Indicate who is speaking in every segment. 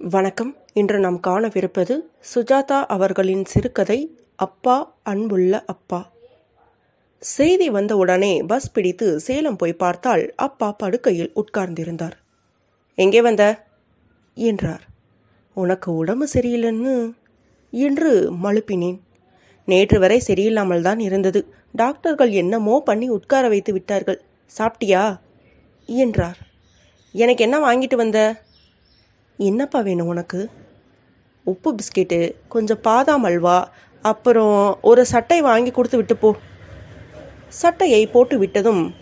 Speaker 1: வணக்கம். இன்று நாம் காணவிருப்பது சுஜாதா அவர்களின் சிறுகதை அப்பா அன்புள்ள அப்பா. செய்தி வந்தவுடனே பஸ் பிடித்து சேலம் போய் பார்த்தால் அப்பா படுக்கையில் உட்கார்ந்திருந்தார். எங்கே வந்த? என்றார். உனக்கு உடம்பு சரியில்லைன்னு என்று மழுப்பினேன். நேற்று வரை சரியில்லாமல் தான் இருந்தது. டாக்டர்கள் என்னமோ பண்ணி உட்கார வைத்து விட்டார்கள். சாப்பிட்டியா? என்றார். எனக்கு என்ன வாங்கிட்டு வந்த? என்னப்பா வேணும் உனக்கு? உப்பு பிஸ்கெட்டு கொஞ்சம் பாதாம் அல்வா அப்புறம் ஒரு சட்டை வாங்கி கொடுத்து விட்டு போ. சட்டையை போட்டு விட்டதும்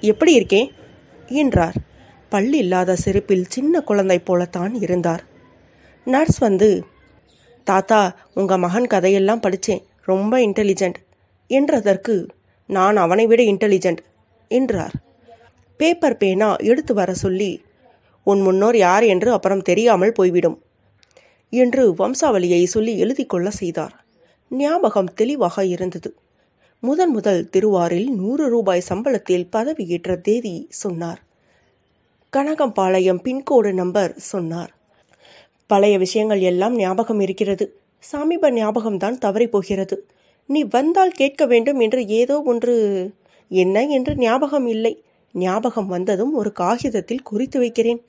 Speaker 1: எப்படி இருக்கேன்? என்றார். பள்ளி இல்லாத செருப்பில் சின்ன குழந்தை போலத்தான் இருந்தார். நர்ஸ் வந்து தாத்தா உங்கள் மகன் கதையெல்லாம் படித்தேன் ரொம்ப இன்டெலிஜென்ட் என்றதற்கு நான் அவனை விட இன்டெலிஜென்ட் என்றார். பேப்பர் பேனா எடுத்து வர சொல்லி உன் முன்னோர் யார் என்று அப்புறம் தெரியாமல் போய்விடும். என்று வம்சாவளியை சொல்லி எழுதி கொள்ள செய்தார். ஞாபகம் தெளிவாக இருந்தது. முதன் முதல் திருவாரில் நூறு ரூபாய் சம்பளத்தில் பதவியேற்ற தேதி சொன்னார். கனகம்பாளையம் பின்கோடு நம்பர் சொன்னார். பழைய விஷயங்கள் எல்லாம் ஞாபகம் இருக்கிறது. சமீப ஞாபகம்தான் தவறி போகிறது. நீ வந்தால் கேட்க வேண்டும் என்று ஏதோ ஒன்று என்ன என்று ஞாபகம் இல்லை. ஞாபகம் வந்ததும் ஒரு காகிதத்தில் குறித்து வைக்கிறேன்.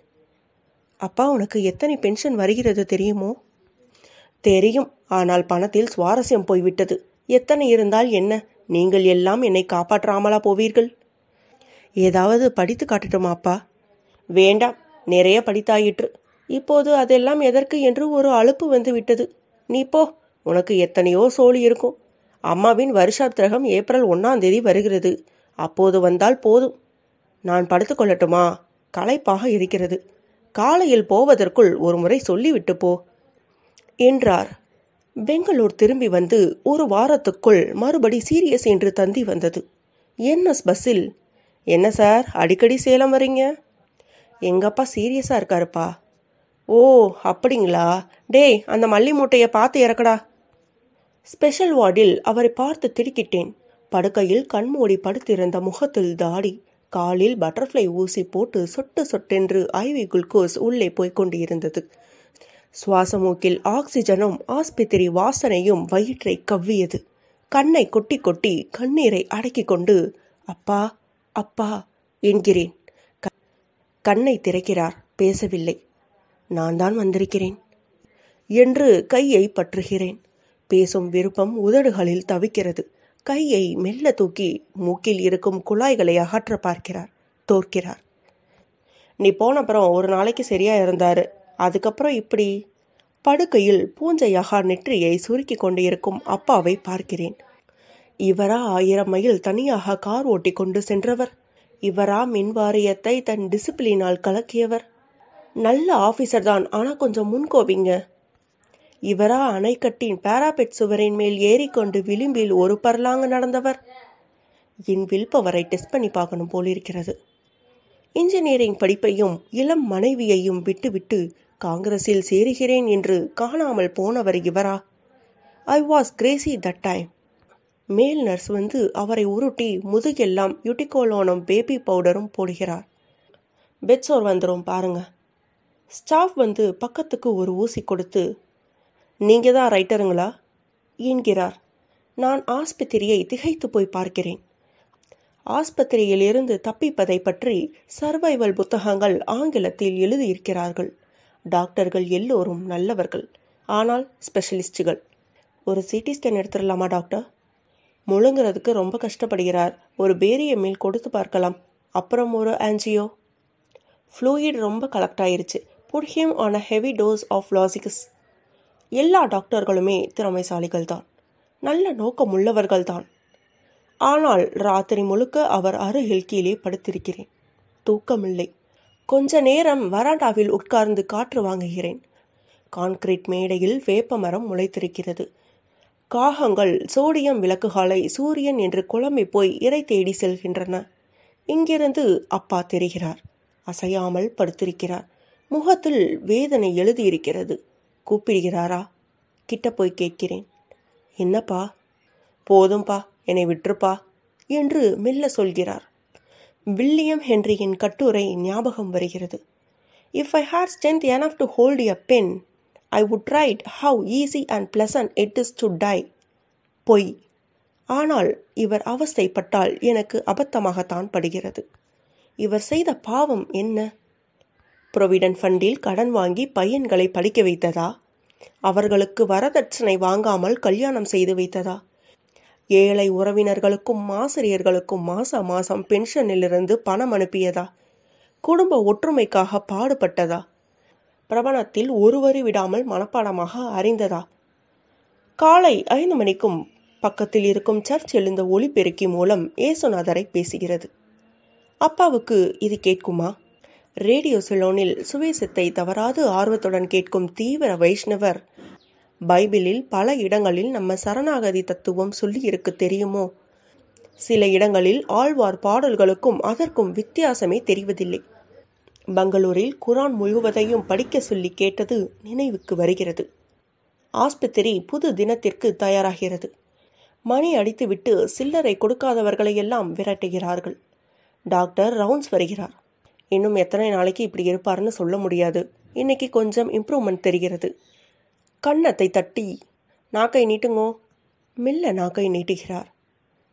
Speaker 1: அப்பா உனக்கு எத்தனை பென்ஷன் வருகிறது தெரியுமோ? தெரியும். ஆனால் பணத்தில் சுவாரஸ்யம் போய்விட்டது. எத்தனை இருந்தால் என்ன? நீங்கள் எல்லாம் என்னை காப்பாற்றாமலா போவீர்கள்? ஏதாவது படித்து காட்டட்டுமா அப்பா? வேண்டாம். நிறைய படித்தாயிற்று. இப்போது அதெல்லாம் எதற்கு என்று ஒரு அலுப்பு வந்து விட்டது. நீ போ. உனக்கு எத்தனையோ சோழி இருக்கும். அம்மாவின் வருஷாத்திரகம் ஏப்ரல் ஒன்னாம் தேதி வருகிறது. அப்போது வந்தால் போதும். நான் படுத்துக்கொள்ளட்டுமா களைப்பாக இருக்கிறது. காலையில் போவதற்குள் ஒரு முறை சொல்லிவிட்டு போ என்றார். பெங்களூர் திரும்பி வந்து ஒரு வாரத்துக்குள் மறுபடி சீரியஸ் என்று தந்தி வந்தது. என்எஸ் பஸ்ஸில் என்ன சார் அடிக்கடி சேலம் வரீங்க? எங்கப்பா சீரியஸாக இருக்காருப்பா. ஓ அப்படிங்களா? டேய் அந்த மல்லி மூட்டையை பார்த்து இறக்கடா. ஸ்பெஷல் வார்டில் அவரை பார்த்து திடுக்கிட்டேன். படுக்கையில் கண்மூடி படுத்திருந்த முகத்தில் தாடி. காலில் பட்டர்ஃப்ளை ஊசி போட்டு சொட்டு சொட்டென்று ஐவி குளுக்கோஸ் உள்ளே போய்க் கொண்டிருந்தது. சுவாசமூக்கில் ஆக்சிஜனும் ஆஸ்பத்திரி வாசனையும் வயிற்றை கவ்வியது. கண்ணை கொட்டி கொட்டி கண்ணீரை அடக்கிக் கொண்டு அப்பா அப்பா என்கிறேன். கண்ணை திறக்கிறார். பேசவில்லை. நான் தான் வந்திருக்கிறேன் என்று கையை பற்றுகிறேன். பேசும் விருப்பம் உதடுகளில் தவிக்கிறது. கையை மெல்ல தூக்கி மூக்கில் இருக்கும் குழாய்களை அகற்ற பார்க்கிறார். தோற்கிறார். நீ போனப்புறம் ஒரு நாளைக்கு சரியா இருந்தாரு. அதுக்கப்புறம் இப்படி? படுக்கையில் பூஞ்சையாக நெற்றியை சுருக்கி கொண்டு இருக்கும் அப்பாவை பார்க்கிறேன். இவரா ஆயிரம் மைல் தனியாக கார் ஓட்டி கொண்டு சென்றவர். இவரா மின்வாரியத்தை தன் டிசிப்ளினால் கலக்கியவர். நல்ல ஆஃபீஸர் தான். ஆனால் கொஞ்சம் முன்கோபிங்க இவரா அணைக்கட்டின் பாராபெட் சுவரின் மேல் ஏறிக்கொண்டு விளிம்பில் ஒரு பரலாங்க நடந்தவர். என் வில்பவரை டெஸ்ட் பண்ணி பார்க்கணும் போலிருக்கிறது இன்ஜினியரிங் படிப்பையும் இளம் மனைவியையும் விட்டுவிட்டு காங்கிரஸில் சேருகிறேன் என்று காணாமல் போனவர் இவரா. I was crazy that time male nurse வந்து அவரை உருட்டி முதுகெல்லாம் யூட்டிகோலோனும் பேபி பவுடரும் போடுகிறார். பெட்ஸோர் வந்துடும் பாருங்க. ஸ்டாஃப் வந்து பக்கத்துக்கு ஒரு ஊசி கொடுத்து நீங்கள் தான் ரைட்டருங்களா என்கிறார். நான் ஆஸ்பத்திரியை திகைத்து போய் பார்க்கிறேன். ஆஸ்பத்திரியில் இருந்து தப்பிப்பதை பற்றி சர்வைவல் புத்தகங்கள் ஆங்கிலத்தில் எழுதியிருக்கிறார்கள். டாக்டர்கள் எல்லோரும் நல்லவர்கள். ஆனால் ஸ்பெஷலிஸ்டுகள் ஒரு சிடி ஸ்கேன் எடுத்துடலாமா டாக்டர்? முழுங்குறதுக்கு ரொம்ப கஷ்டப்படுகிறார். ஒரு பேரிய மீல் கொடுத்து பார்க்கலாம். அப்புறம் ஒரு ஆன்ஜியோ ஃப்ளூயிட் ரொம்ப கலெக்ட் ஆயிருச்சு. Put him on a heavy dose of Lasix எல்லா டாக்டர்களுமே திறமைசாலிகள் தான் நல்ல நோக்கம் உள்ளவர்கள் தான் ஆனால் ராத்திரி முழுக்க அவர் அருகில் கீழே படுத்திருக்கிறேன். தூக்கமில்லை. கொஞ்ச நேரம் வராண்டாவில் உட்கார்ந்து காற்று வாங்குகிறேன். கான்கிரீட் மேடையில் வேப்ப மரம் முளைத்திருக்கிறது. காகங்கள் சோடியம் விளக்குகளை சூரியன் என்று குழம்பி போய் இறை தேடி செல்கின்றன. இங்கிருந்து அப்பா தெரிகிறார். அசையாமல் படுத்திருக்கிறார். முகத்தில் வேதனை எழுதியிருக்கிறது. கூப்பிடுகிறாரா? கிட்ட போய் கேட்கிறேன். என்னப்பா? போதும்பா என்னை விட்டுருப்பா என்று மெல்ல சொல்கிறார். வில்லியம் ஹென்ரியின் கட்டுரை ஞாபகம் வருகிறது. If I had strength enough to hold a pen I would write how easy and pleasant it is to die பொய். ஆனால் இவர் அவஸ்தைப்பட்டால் எனக்கு அபத்தமாகத்தான் படுகிறது. இவர் செய்த பாவம் என்ன? புரொவிடன்ட் ஃபண்டில் கடன் வாங்கி பையன்களை படிக்க வைத்ததா? அவர்களுக்கு வரதட்சணை வாங்காமல் கல்யாணம் செய்து வைத்ததா? ஏழை உறவினர்களுக்கும் ஆசிரியர்களுக்கும் மாச மாசம் பென்ஷனிலிருந்து பணம் அனுப்பியதா? குடும்ப ஒற்றுமைக்காக பாடுபட்டதா? பிரபணத்தில் ஒருவரி விடாமல் மனப்பாடமாக அறிந்ததா? காலை ஐந்து மணிக்கும் பக்கத்தில் இருக்கும் சர்ச் எழுந்த ஒளிபெருக்கி மூலம் ஏசுநாதரை பேசுகிறது. அப்பாவுக்கு இது கேட்குமா? ரேடியோ சிலோனில் சுவேசத்தை தவறாது ஆர்வத்துடன் கேட்கும் தீவிர வைஷ்ணவர். பைபிளில் பல இடங்களில் நம்ம சரணாகதி தத்துவம் சொல்லி இருக்கு தெரியுமோ? சில இடங்களில் ஆழ்வார் பாடல்களுக்கும் அதற்கும் வித்தியாசமே தெரிவதில்லை. பெங்களூரில் குரான் முழுவதையும் படிக்க சொல்லி கேட்டது நினைவுக்கு வருகிறது. ஆஸ்பத்திரி புது தினத்திற்கு தயாராகிறது. மணி அடித்துவிட்டு சில்லறை கொடுக்காதவர்களையெல்லாம் விரட்டுகிறார்கள். டாக்டர் ரவுண்ட்ஸ் வருகிறார். இன்னும் எத்தனை நாளைக்கு இப்படி இருப்பார்னு சொல்ல முடியாது. இன்னைக்கு கொஞ்சம் இம்ப்ரூவ்மெண்ட் தெரிகிறது. கன்னத்தை தட்டி நாக்கை நீட்டுங்கோ. மெல்ல நாக்கை நீட்டுகிறார்.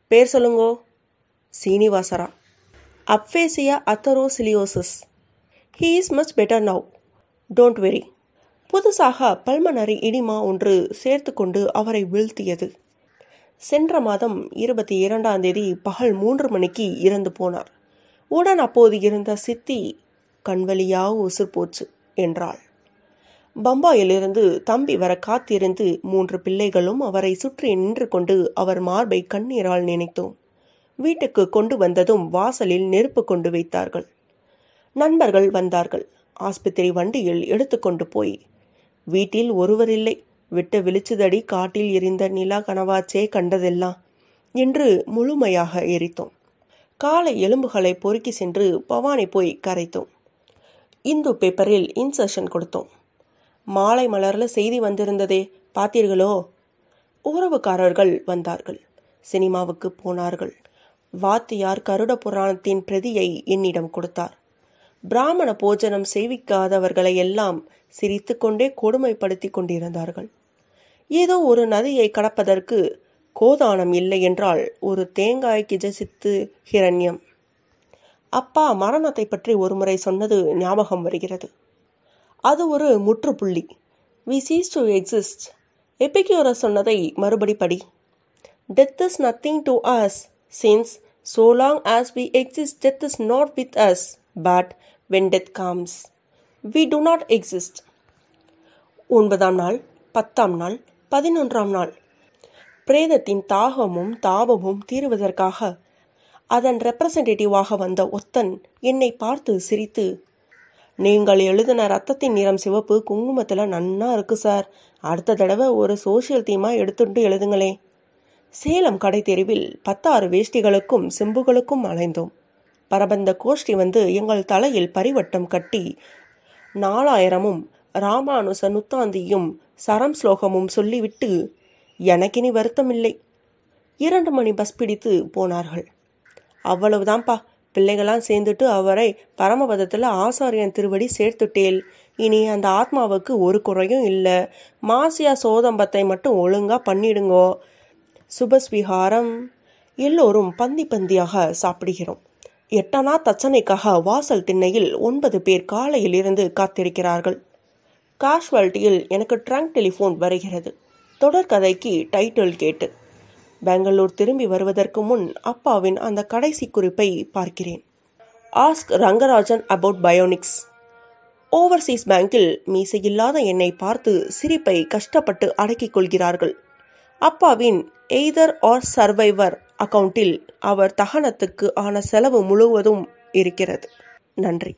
Speaker 1: பேர் சொல்லுங்கோ. சீனிவாசரா. Aphasia atherosclerosis he is much better now don't very புதுசாக பல்மனரி இடிமா ஒன்று சேர்த்து கொண்டு அவரை வீழ்த்தியது. சென்ற மாதம் இருபத்தி இரண்டாம் தேதி பகல் மூன்று மணிக்கு இறந்து போனார். உடன் அப்போது இருந்த சித்தி கண்வழியாக உசுர் போச்சு என்றாள். பம்பாயிலிருந்து தம்பி வர காத்திருந்து மூன்று பிள்ளைகளும் அவரை சுற்றி நின்று கொண்டு அவர் மார்பை கண்ணீரால் நினைத்தோம். வீட்டுக்கு கொண்டு வந்ததும் வாசலில் நெருப்பு கொண்டு வைத்தார்கள். நண்பர்கள் வந்தார்கள். ஆஸ்பத்திரி வண்டியில் எடுத்துக்கொண்டு போய் வீட்டில் ஒருவர் இல்லை. விட்ட விழிச்சுதடி காட்டில் எரிந்த நிலா கனவாச்சே கண்டதெல்லாம் என்று முழுமையாக எரித்தோம். காலை எலும்புகளை பொறுக்கி சென்று பவானி போய் கரைத்தோம். இந்து பேப்பரில் இன்சர்ஷன் கொடுத்தோம். மாலை மலர்ல செய்தி வந்திருந்ததே பார்த்தீர்களோ? உறவுக்காரர்கள் வந்தார்கள். சினிமாவுக்கு போனார்கள். வாத்தியார் கருட புராணத்தின் பிரதியை என்னிடம் கொடுத்தார். பிராமண போஜனம் செய்விக்காதவர்களை எல்லாம் சிரித்துக்கொண்டே கொடுமைப்படுத்தி கொண்டிருந்தார்கள். ஏதோ ஒரு நதியை கடப்பதற்கு கோதானம் இல்லை என்றால் ஒரு தேங்காய் கிஜசித்து ஹிரண்யம். அப்பா மரணத்தை பற்றி ஒருமுறை சொன்னது ஞாபகம் வருகிறது. அது ஒரு முற்றுப்புள்ளி. We cease to exist Epicurus சொன்னதை மறுபடி படி. Death is nothing to us since so long as we exist death is not with us but when death comes we do not exist ஒன்பதாம் நாள் பத்தாம் நாள் பதினொன்றாம் நாள். பிரேதத்தின் தாகமும் தாபமும் தீருவதற்காக அதன் ரெப்ரசன்டேட்டிவாக வந்த ஒத்தன் என்னை பார்த்து சிரித்து நீங்கள் எழுதின ரத்தத்தின் நிறம் சிவப்பு குங்குமத்தில் நன்னா இருக்கு சார். அடுத்த தடவை ஒரு சோஷியல் தீமா எடுத்துட்டு எழுதுங்களே. சேலம் கடை தெருவில் பத்தாறு வேஷ்டிகளுக்கும் செம்புகளுக்கும் அலைந்தோம். பரபந்த கோஷ்டி வந்து எங்கள் தலையில் பரிவட்டம் கட்டி நாலாயிரமும் ராமானுச நுத்தாந்தியும் சரம் ஸ்லோகமும் சொல்லிவிட்டு எனக்கினி வருத்தமில்லை. இரண்டு மணி பஸ் பிடித்து போனார்கள். அவ்வளவுதான்ப்பா பிள்ளைகளாம் சேர்ந்துட்டு அவரை பரமபதத்தில் ஆசாரியன் திருவடி சேர்த்துட்டேல் இனி அந்த ஆத்மாவுக்கு ஒரு குறையும் இல்லை. மாசியா சோதம்பத்தை மட்டும் ஒழுங்கா பண்ணிடுங்கோ. சுபஸ்விகாரம். எல்லோரும் பந்தி பந்தியாக சாப்பிடுகிறோம். எட்டனா தச்சனைக்காக வாசல் திண்ணையில் ஒன்பது பேர் காலையில் இருந்து காத்திருக்கிறார்கள். காஷ்வாலிட்டியில் எனக்கு ட்ரங்க் டெலிஃபோன் வருகிறது. தொடர்கதைக்கு டைட்டில் கேட்டு. பெங்களூர் திரும்பி வருவதற்கு முன் அப்பாவின் அந்த கடைசி குறிப்பை பார்க்கிறேன். Ask Rangarajan about bionics overseas பேங்கில் மீசையில்லாத என்னை பார்த்து சிரிப்பை கஷ்டப்பட்டு அடக்கிக் கொள்கிறார்கள். அப்பாவின் எய்தர் ஆர் சர்வைவர் அக்கவுண்டில் அவர் தகனத்துக்கு ஆன செலவு முழுவதும் இருக்கிறது. நன்றி.